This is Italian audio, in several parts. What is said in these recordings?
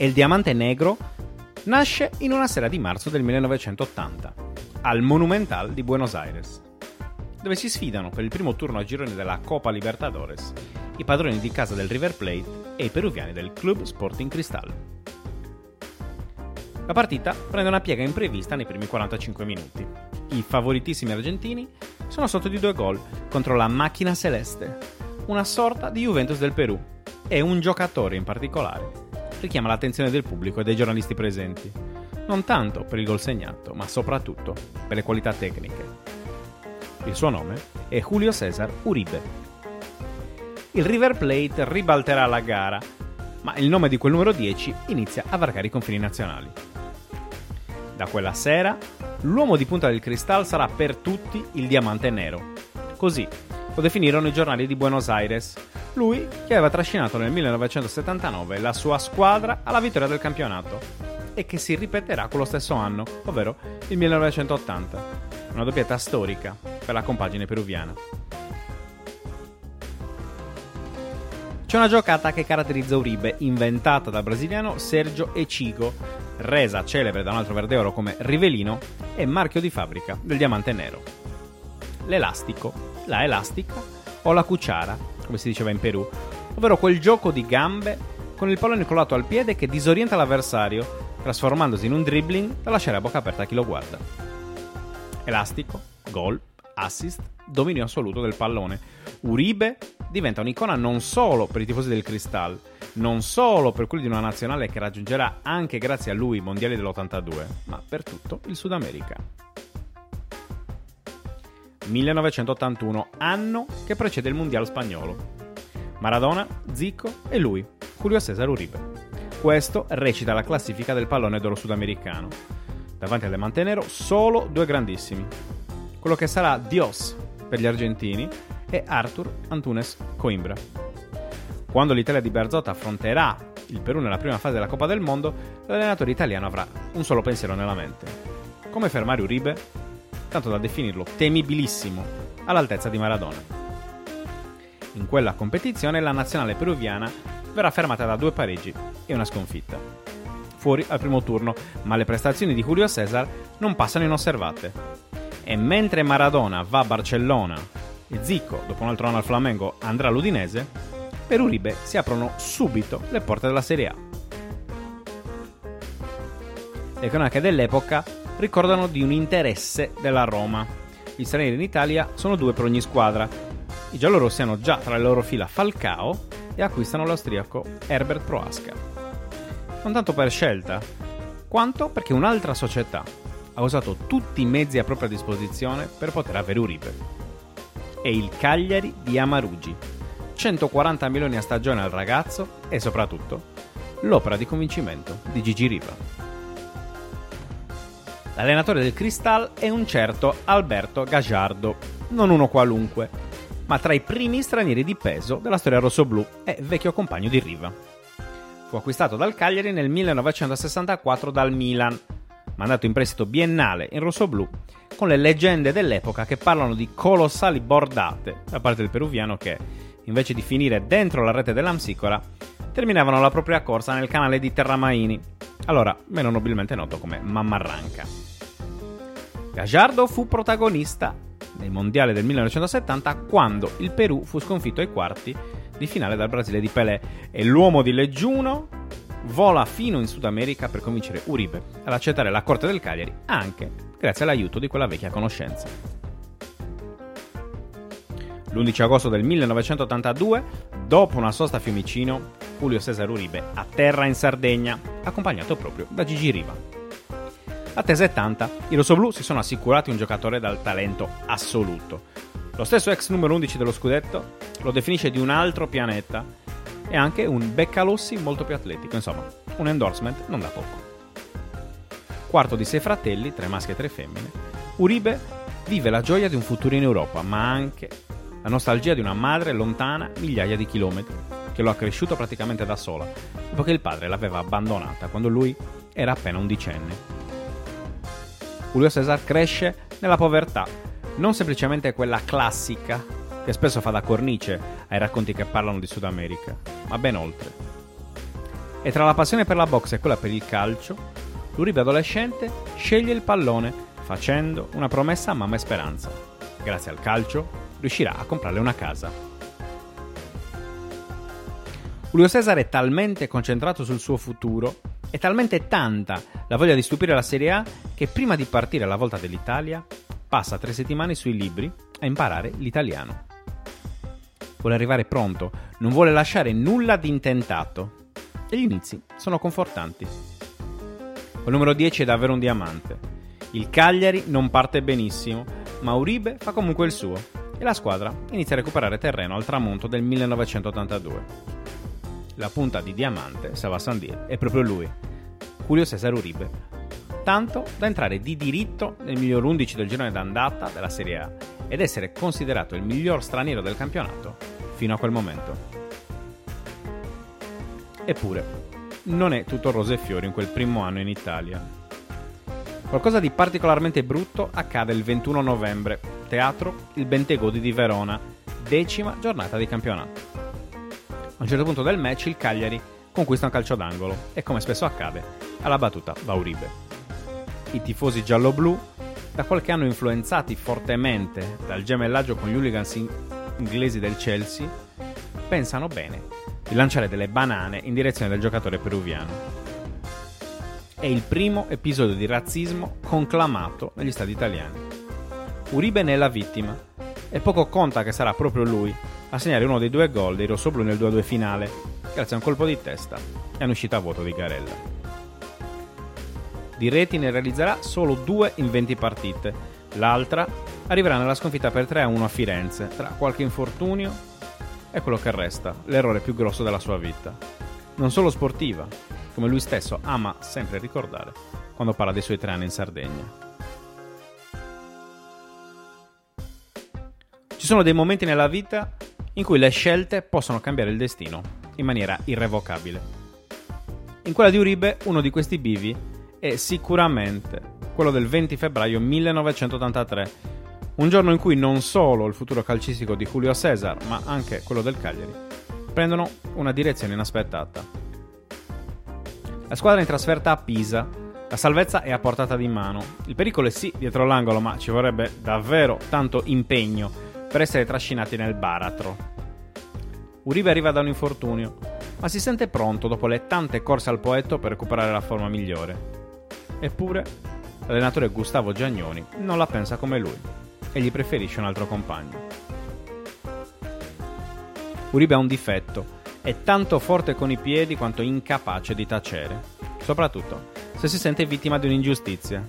e il diamante negro nasce in una sera di marzo del 1980, al Monumental di Buenos Aires, dove si sfidano per il primo turno a gironi della Copa Libertadores i padroni di casa del River Plate e i peruviani del Club Sporting Cristal. La partita prende una piega imprevista nei primi 45 minuti. I favoritissimi argentini sono sotto di due gol contro la macchina celeste, una sorta di Juventus del Perù, e un giocatore in particolare richiama l'attenzione del pubblico e dei giornalisti presenti, non tanto per il gol segnato, ma soprattutto per le qualità tecniche. Il suo nome è Julio César Uribe. Il River Plate ribalterà la gara, ma il nome di quel numero 10 inizia a varcare i confini nazionali. Da quella sera, l'uomo di punta del cristal sarà per tutti il diamante nero. Così lo definirono i giornali di Buenos Aires, lui che aveva trascinato nel 1979 la sua squadra alla vittoria del campionato e che si ripeterà quello stesso anno, ovvero il 1980, una doppietta storica per la compagine peruviana. C'è una giocata che caratterizza Uribe, inventata dal brasiliano Sergio Ecigo, resa celebre da un altro verde oro come Rivelino e marchio di fabbrica del diamante nero. L'elastico, la elastica o la cucciara come si diceva in Perù, ovvero quel gioco di gambe con il pallone collato al piede che disorienta l'avversario, trasformandosi in un dribbling da lasciare a bocca aperta a chi lo guarda. Elastico, gol, assist, dominio assoluto del pallone. Uribe diventa un'icona non solo per i tifosi del Cristal, non solo per quelli di una nazionale che raggiungerà anche grazie a lui i mondiali dell'82, ma per tutto il Sud America. 1981, anno che precede il Mondiale spagnolo. Maradona, Zico e lui, Julio César Uribe. Questo recita la classifica del pallone d'oro sudamericano. Davanti alle Mantenero solo due grandissimi. Quello che sarà Dios per gli argentini e Arthur Antunes Coimbra. Quando l'Italia di Berzotta affronterà il Perù nella prima fase della Coppa del Mondo, l'allenatore italiano avrà un solo pensiero nella mente. Come fermare Uribe tanto da definirlo temibilissimo, all'altezza di Maradona. In quella competizione la nazionale peruviana verrà fermata da due pareggi e una sconfitta. Fuori al primo turno, ma le prestazioni di Julio César non passano inosservate. E mentre Maradona va a Barcellona e Zico, dopo un altro anno al Flamengo, andrà all'Udinese, per Uribe si aprono subito le porte della Serie A. Le cronache dell'epoca ricordano di un interesse della Roma. Gli stranieri in Italia sono due per ogni squadra. I giallorossi hanno già tra le loro fila Falcao e acquistano l'austriaco Herbert Proasca. Non tanto per scelta, quanto perché un'altra società ha usato tutti i mezzi a propria disposizione per poter avere Uribe. È il Cagliari di Amarugi. 140 milioni a stagione al ragazzo e soprattutto l'opera di convincimento di Gigi Riva. L'allenatore del Cristal è un certo Alberto Gagliardo, non uno qualunque, ma tra i primi stranieri di peso della storia rossoblù e vecchio compagno di Riva. Fu acquistato dal Cagliari nel 1964 dal Milan, mandato in prestito biennale in rossoblù, con le leggende dell'epoca che parlano di colossali bordate da parte del peruviano che, invece di finire dentro la rete dell'Amsicora, terminavano la propria corsa nel canale di Terramaini, allora meno nobilmente noto come Mammarranca. Gagliardo fu protagonista nel mondiale del 1970 quando il Perù fu sconfitto ai quarti di finale dal Brasile di Pelé e l'uomo di Leggiuno vola fino in Sud America per convincere Uribe ad accettare la corte del Cagliari anche grazie all'aiuto di quella vecchia conoscenza. L'11 agosto del 1982, dopo una sosta a Fiumicino, Julio Cesar Uribe atterra in Sardegna, accompagnato proprio da Gigi Riva. A tesa è tanta, i rossoblù si sono assicurati un giocatore dal talento assoluto. Lo stesso ex numero 11 dello scudetto lo definisce di un altro pianeta e anche un Beccalossi molto più atletico, insomma, un endorsement non da poco. Quarto di sei fratelli, tre maschi e tre femmine, Uribe vive la gioia di un futuro in Europa, ma anche la nostalgia di una madre lontana migliaia di chilometri, che lo ha cresciuto praticamente da sola, dopo che il padre l'aveva abbandonata quando lui era appena undicenne. Julio César cresce nella povertà, non semplicemente quella classica che spesso fa da cornice ai racconti che parlano di Sud America, ma ben oltre. E tra la passione per la box e quella per il calcio, l'Uribe adolescente sceglie il pallone facendo una promessa a mamma e Speranza. Grazie al calcio riuscirà a comprarle una casa. Julio Cesar è talmente concentrato sul suo futuro è talmente tanta la voglia di stupire la Serie A che prima di partire alla volta dell'Italia passa tre settimane sui libri a imparare l'italiano. Vuole arrivare pronto, non vuole lasciare nulla di intentato. E gli inizi sono confortanti. Il numero 10 è davvero un diamante. Il Cagliari non parte benissimo, ma Uribe fa comunque il suo e la squadra inizia a recuperare terreno al tramonto del 1982 la punta di diamante, Sava Sandir, è proprio lui, Julio Cesar Uribe. Tanto da entrare di diritto nel miglior 11 del girone d'andata della Serie A ed essere considerato il miglior straniero del campionato fino a quel momento. Eppure, non è tutto rose e fiori in quel primo anno in Italia. Qualcosa di particolarmente brutto accade il 21 novembre, teatro Il Bentegodi di Verona, decima giornata di campionato. A un certo punto del match il Cagliari conquista un calcio d'angolo e come spesso accade, alla battuta va Uribe. I tifosi giallo-blu, da qualche anno influenzati fortemente dal gemellaggio con gli hooligans inglesi del Chelsea, pensano bene di lanciare delle banane in direzione del giocatore peruviano. È il primo episodio di razzismo conclamato negli stadi italiani. Uribe ne è la vittima e poco conta che sarà proprio lui a segnare uno dei due gol dei rossoblù nel 2-2 finale, grazie a un colpo di testa e un'uscita a vuoto di Garella. Di reti ne realizzerà solo due in 20 partite, l'altra arriverà nella sconfitta per 3-1 a Firenze, tra qualche infortunio e quello che resta, l'errore più grosso della sua vita. Non solo sportiva, come lui stesso ama sempre ricordare quando parla dei suoi tre anni in Sardegna. Ci sono dei momenti nella vita in cui le scelte possono cambiare il destino in maniera irrevocabile. In quella di Uribe uno di questi bivi è sicuramente quello del 20 febbraio 1983, un giorno in cui non solo il futuro calcistico di Julio Cesar, ma anche quello del Cagliari, prendono una direzione inaspettata. La squadra è in trasferta a Pisa, la salvezza è a portata di mano. Il pericolo è sì dietro l'angolo, ma ci vorrebbe davvero tanto impegno per essere trascinati nel baratro. Uribe arriva da un infortunio, ma si sente pronto dopo le tante corse al poetto per recuperare la forma migliore. Eppure, l'allenatore Gustavo Giagnoni non la pensa come lui e gli preferisce un altro compagno. Uribe ha un difetto, è tanto forte con i piedi quanto incapace di tacere, soprattutto se si sente vittima di un'ingiustizia.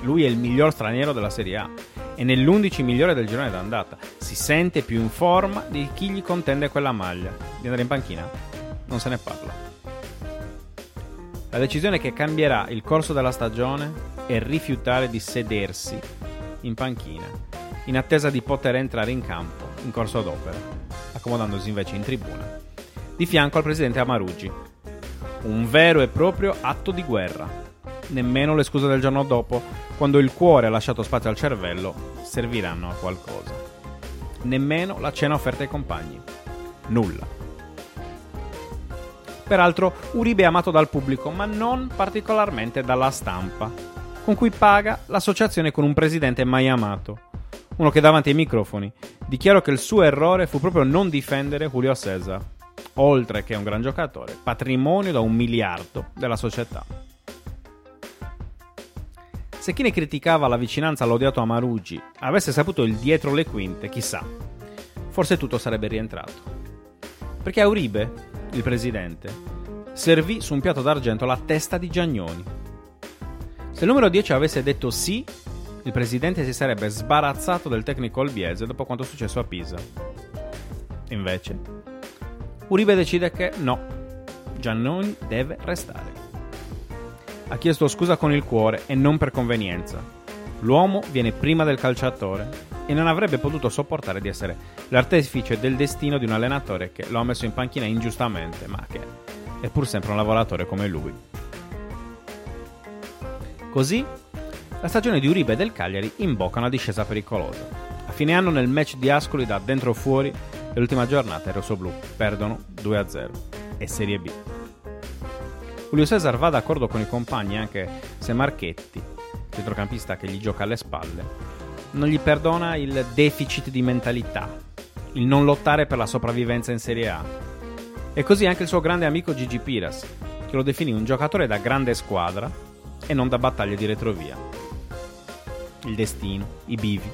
Lui è il miglior straniero della Serie A e nell'11 migliore del girone d'andata. Si sente più in forma di chi gli contende quella maglia. Di andare in panchina? Non se ne parla. La decisione che cambierà il corso della stagione è rifiutare di sedersi in panchina, in attesa di poter entrare in campo in corso d'opera, accomodandosi invece in tribuna, di fianco al presidente Amarugi. Un vero e proprio atto di guerra nemmeno le scuse del giorno dopo, quando il cuore ha lasciato spazio al cervello, serviranno a qualcosa. Nemmeno la cena offerta ai compagni. Nulla. Peraltro, Uribe è amato dal pubblico, ma non particolarmente dalla stampa, con cui paga l'associazione con un presidente mai amato. Uno che davanti ai microfoni dichiarò che il suo errore fu proprio non difendere Julio Cesar, oltre che un gran giocatore, patrimonio da un miliardo della società. Se chi ne criticava la vicinanza all'odiato Amarugi avesse saputo il dietro le quinte, chissà, forse tutto sarebbe rientrato. Perché a Uribe, il presidente, servì su un piatto d'argento la testa di Giagnoni. Se il numero 10 avesse detto sì, il presidente si sarebbe sbarazzato del tecnico albiese dopo quanto successo a Pisa. Invece, Uribe decide che no, Giannoni deve restare ha chiesto scusa con il cuore e non per convenienza. L'uomo viene prima del calciatore e non avrebbe potuto sopportare di essere l'artefice del destino di un allenatore che lo ha messo in panchina ingiustamente, ma che è pur sempre un lavoratore come lui. Così, la stagione di Uribe e del Cagliari imbocca una discesa pericolosa. A fine anno nel match di Ascoli da dentro o fuori, l'ultima giornata i rossoblù perdono 2-0 e Serie B. Julio Cesar va d'accordo con i compagni anche se Marchetti, centrocampista che gli gioca alle spalle, non gli perdona il deficit di mentalità, il non lottare per la sopravvivenza in Serie A. E così anche il suo grande amico Gigi Piras, che lo definì un giocatore da grande squadra e non da battaglie di retrovia. Il destino, i bivi.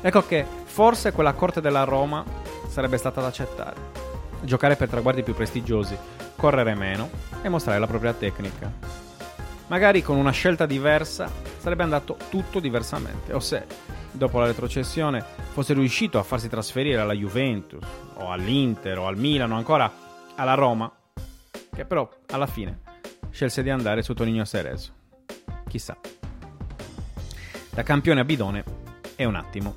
Ecco che forse quella corte della Roma sarebbe stata da accettare. Giocare per traguardi più prestigiosi, correre meno e mostrare la propria tecnica. Magari con una scelta diversa sarebbe andato tutto diversamente, o se, dopo la retrocessione, fosse riuscito a farsi trasferire alla Juventus, o all'Inter, o al Milano, ancora alla Roma, che però alla fine scelse di andare su Tonino Cerezo. Chissà. Da campione a bidone è un attimo.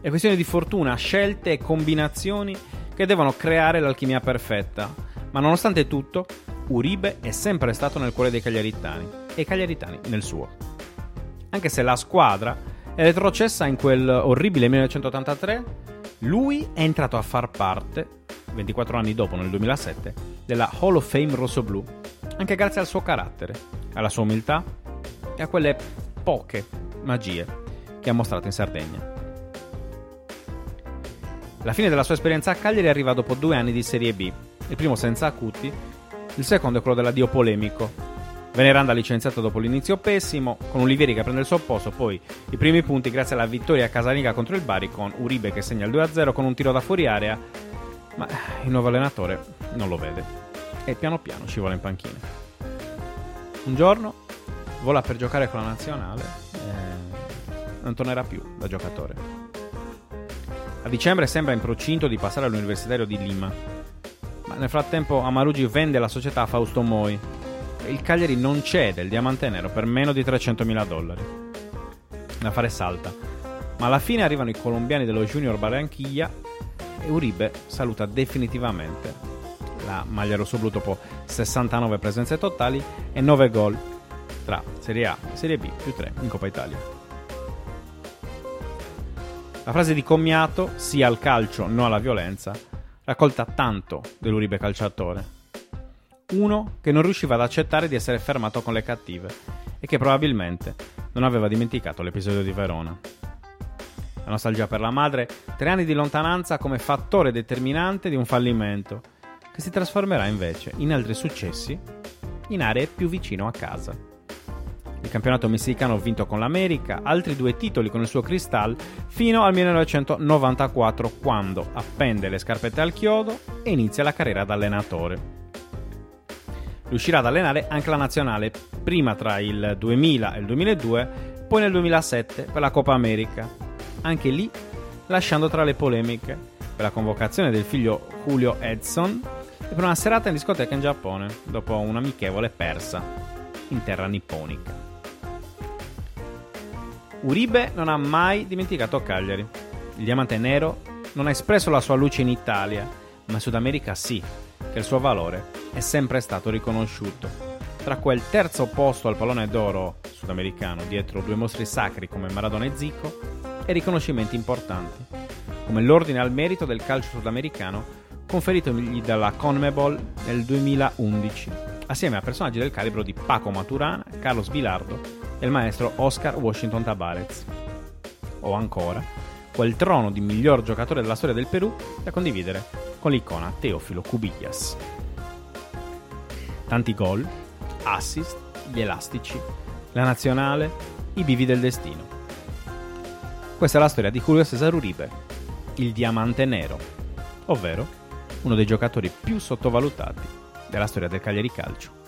È questione di fortuna, scelte e combinazioni che devono creare l'alchimia perfetta. Ma nonostante tutto, Uribe è sempre stato nel cuore dei cagliaritani e i cagliaritani nel suo. Anche se la squadra è retrocessa in quel orribile 1983, lui è entrato a far parte, 24 anni dopo, nel 2007, della Hall of Fame rossoblu, anche grazie al suo carattere, alla sua umiltà e a quelle poche magie che ha mostrato in Sardegna. La fine della sua esperienza a Cagliari arriva dopo due anni di Serie B, il primo senza acuti, il secondo è quello dell'addio polemico. Veneranda licenziato dopo l'inizio pessimo, con Olivieri che prende il suo posto, poi i primi punti grazie alla vittoria casalinga contro il Bari con Uribe che segna il 2-0 con un tiro da fuori area, ma il nuovo allenatore non lo vede e piano piano scivola in panchina. Un giorno vola per giocare con la nazionale e non tornerà più da giocatore. A dicembre sembra in procinto di passare all'Universitario di Lima. Nel frattempo Amarugi vende la società a Fausto Moi il Cagliari non cede il diamante nero per meno di 300.000 dollari. L'affare salta, ma alla fine arrivano i colombiani dello Junior Barranquilla e Uribe saluta definitivamente la maglia rossoblu dopo 69 presenze totali e 9 gol tra Serie A e Serie B più 3 in Coppa Italia. La frase di commiato, sì al calcio, no alla violenza, raccolta tanto dell'Uribe calciatore. Uno che non riusciva ad accettare di essere fermato con le cattive e che probabilmente non aveva dimenticato l'episodio di Verona. La nostalgia per la madre, tre anni di lontananza come fattore determinante di un fallimento, che si trasformerà invece in altri successi in aree più vicino a casa il campionato messicano vinto con l'America, altri due titoli con il suo Cristal fino al 1994 quando appende le scarpette al chiodo e inizia la carriera da allenatore. Riuscirà ad allenare anche la nazionale, prima tra il 2000 e il 2002, poi nel 2007 per la Coppa America. Anche lì lasciando tra le polemiche per la convocazione del figlio Julio Edson e per una serata in discoteca in Giappone, dopo un'amichevole persa in terra nipponica. Uribe non ha mai dimenticato Cagliari. Il diamante nero non ha espresso la sua luce in Italia, ma in Sud America sì, che il suo valore è sempre stato riconosciuto. Tra quel terzo posto al pallone d'oro sudamericano, dietro due mostri sacri come Maradona e Zico, e riconoscimenti importanti, come l'ordine al merito del calcio sudamericano conferitogli dalla CONMEBOL nel 2011, assieme a personaggi del calibro di Paco Maturana, Carlos Bilardo e il maestro Oscar Washington Tabarez. O ancora, quel trono di miglior giocatore della storia del Perù da condividere con l'icona Teofilo Cubillas. Tanti gol, assist, gli elastici, la nazionale, i bivi del destino. Questa è la storia di Julio Cesar Uribe, il diamante nero, ovvero uno dei giocatori più sottovalutati della storia del Cagliari Calcio.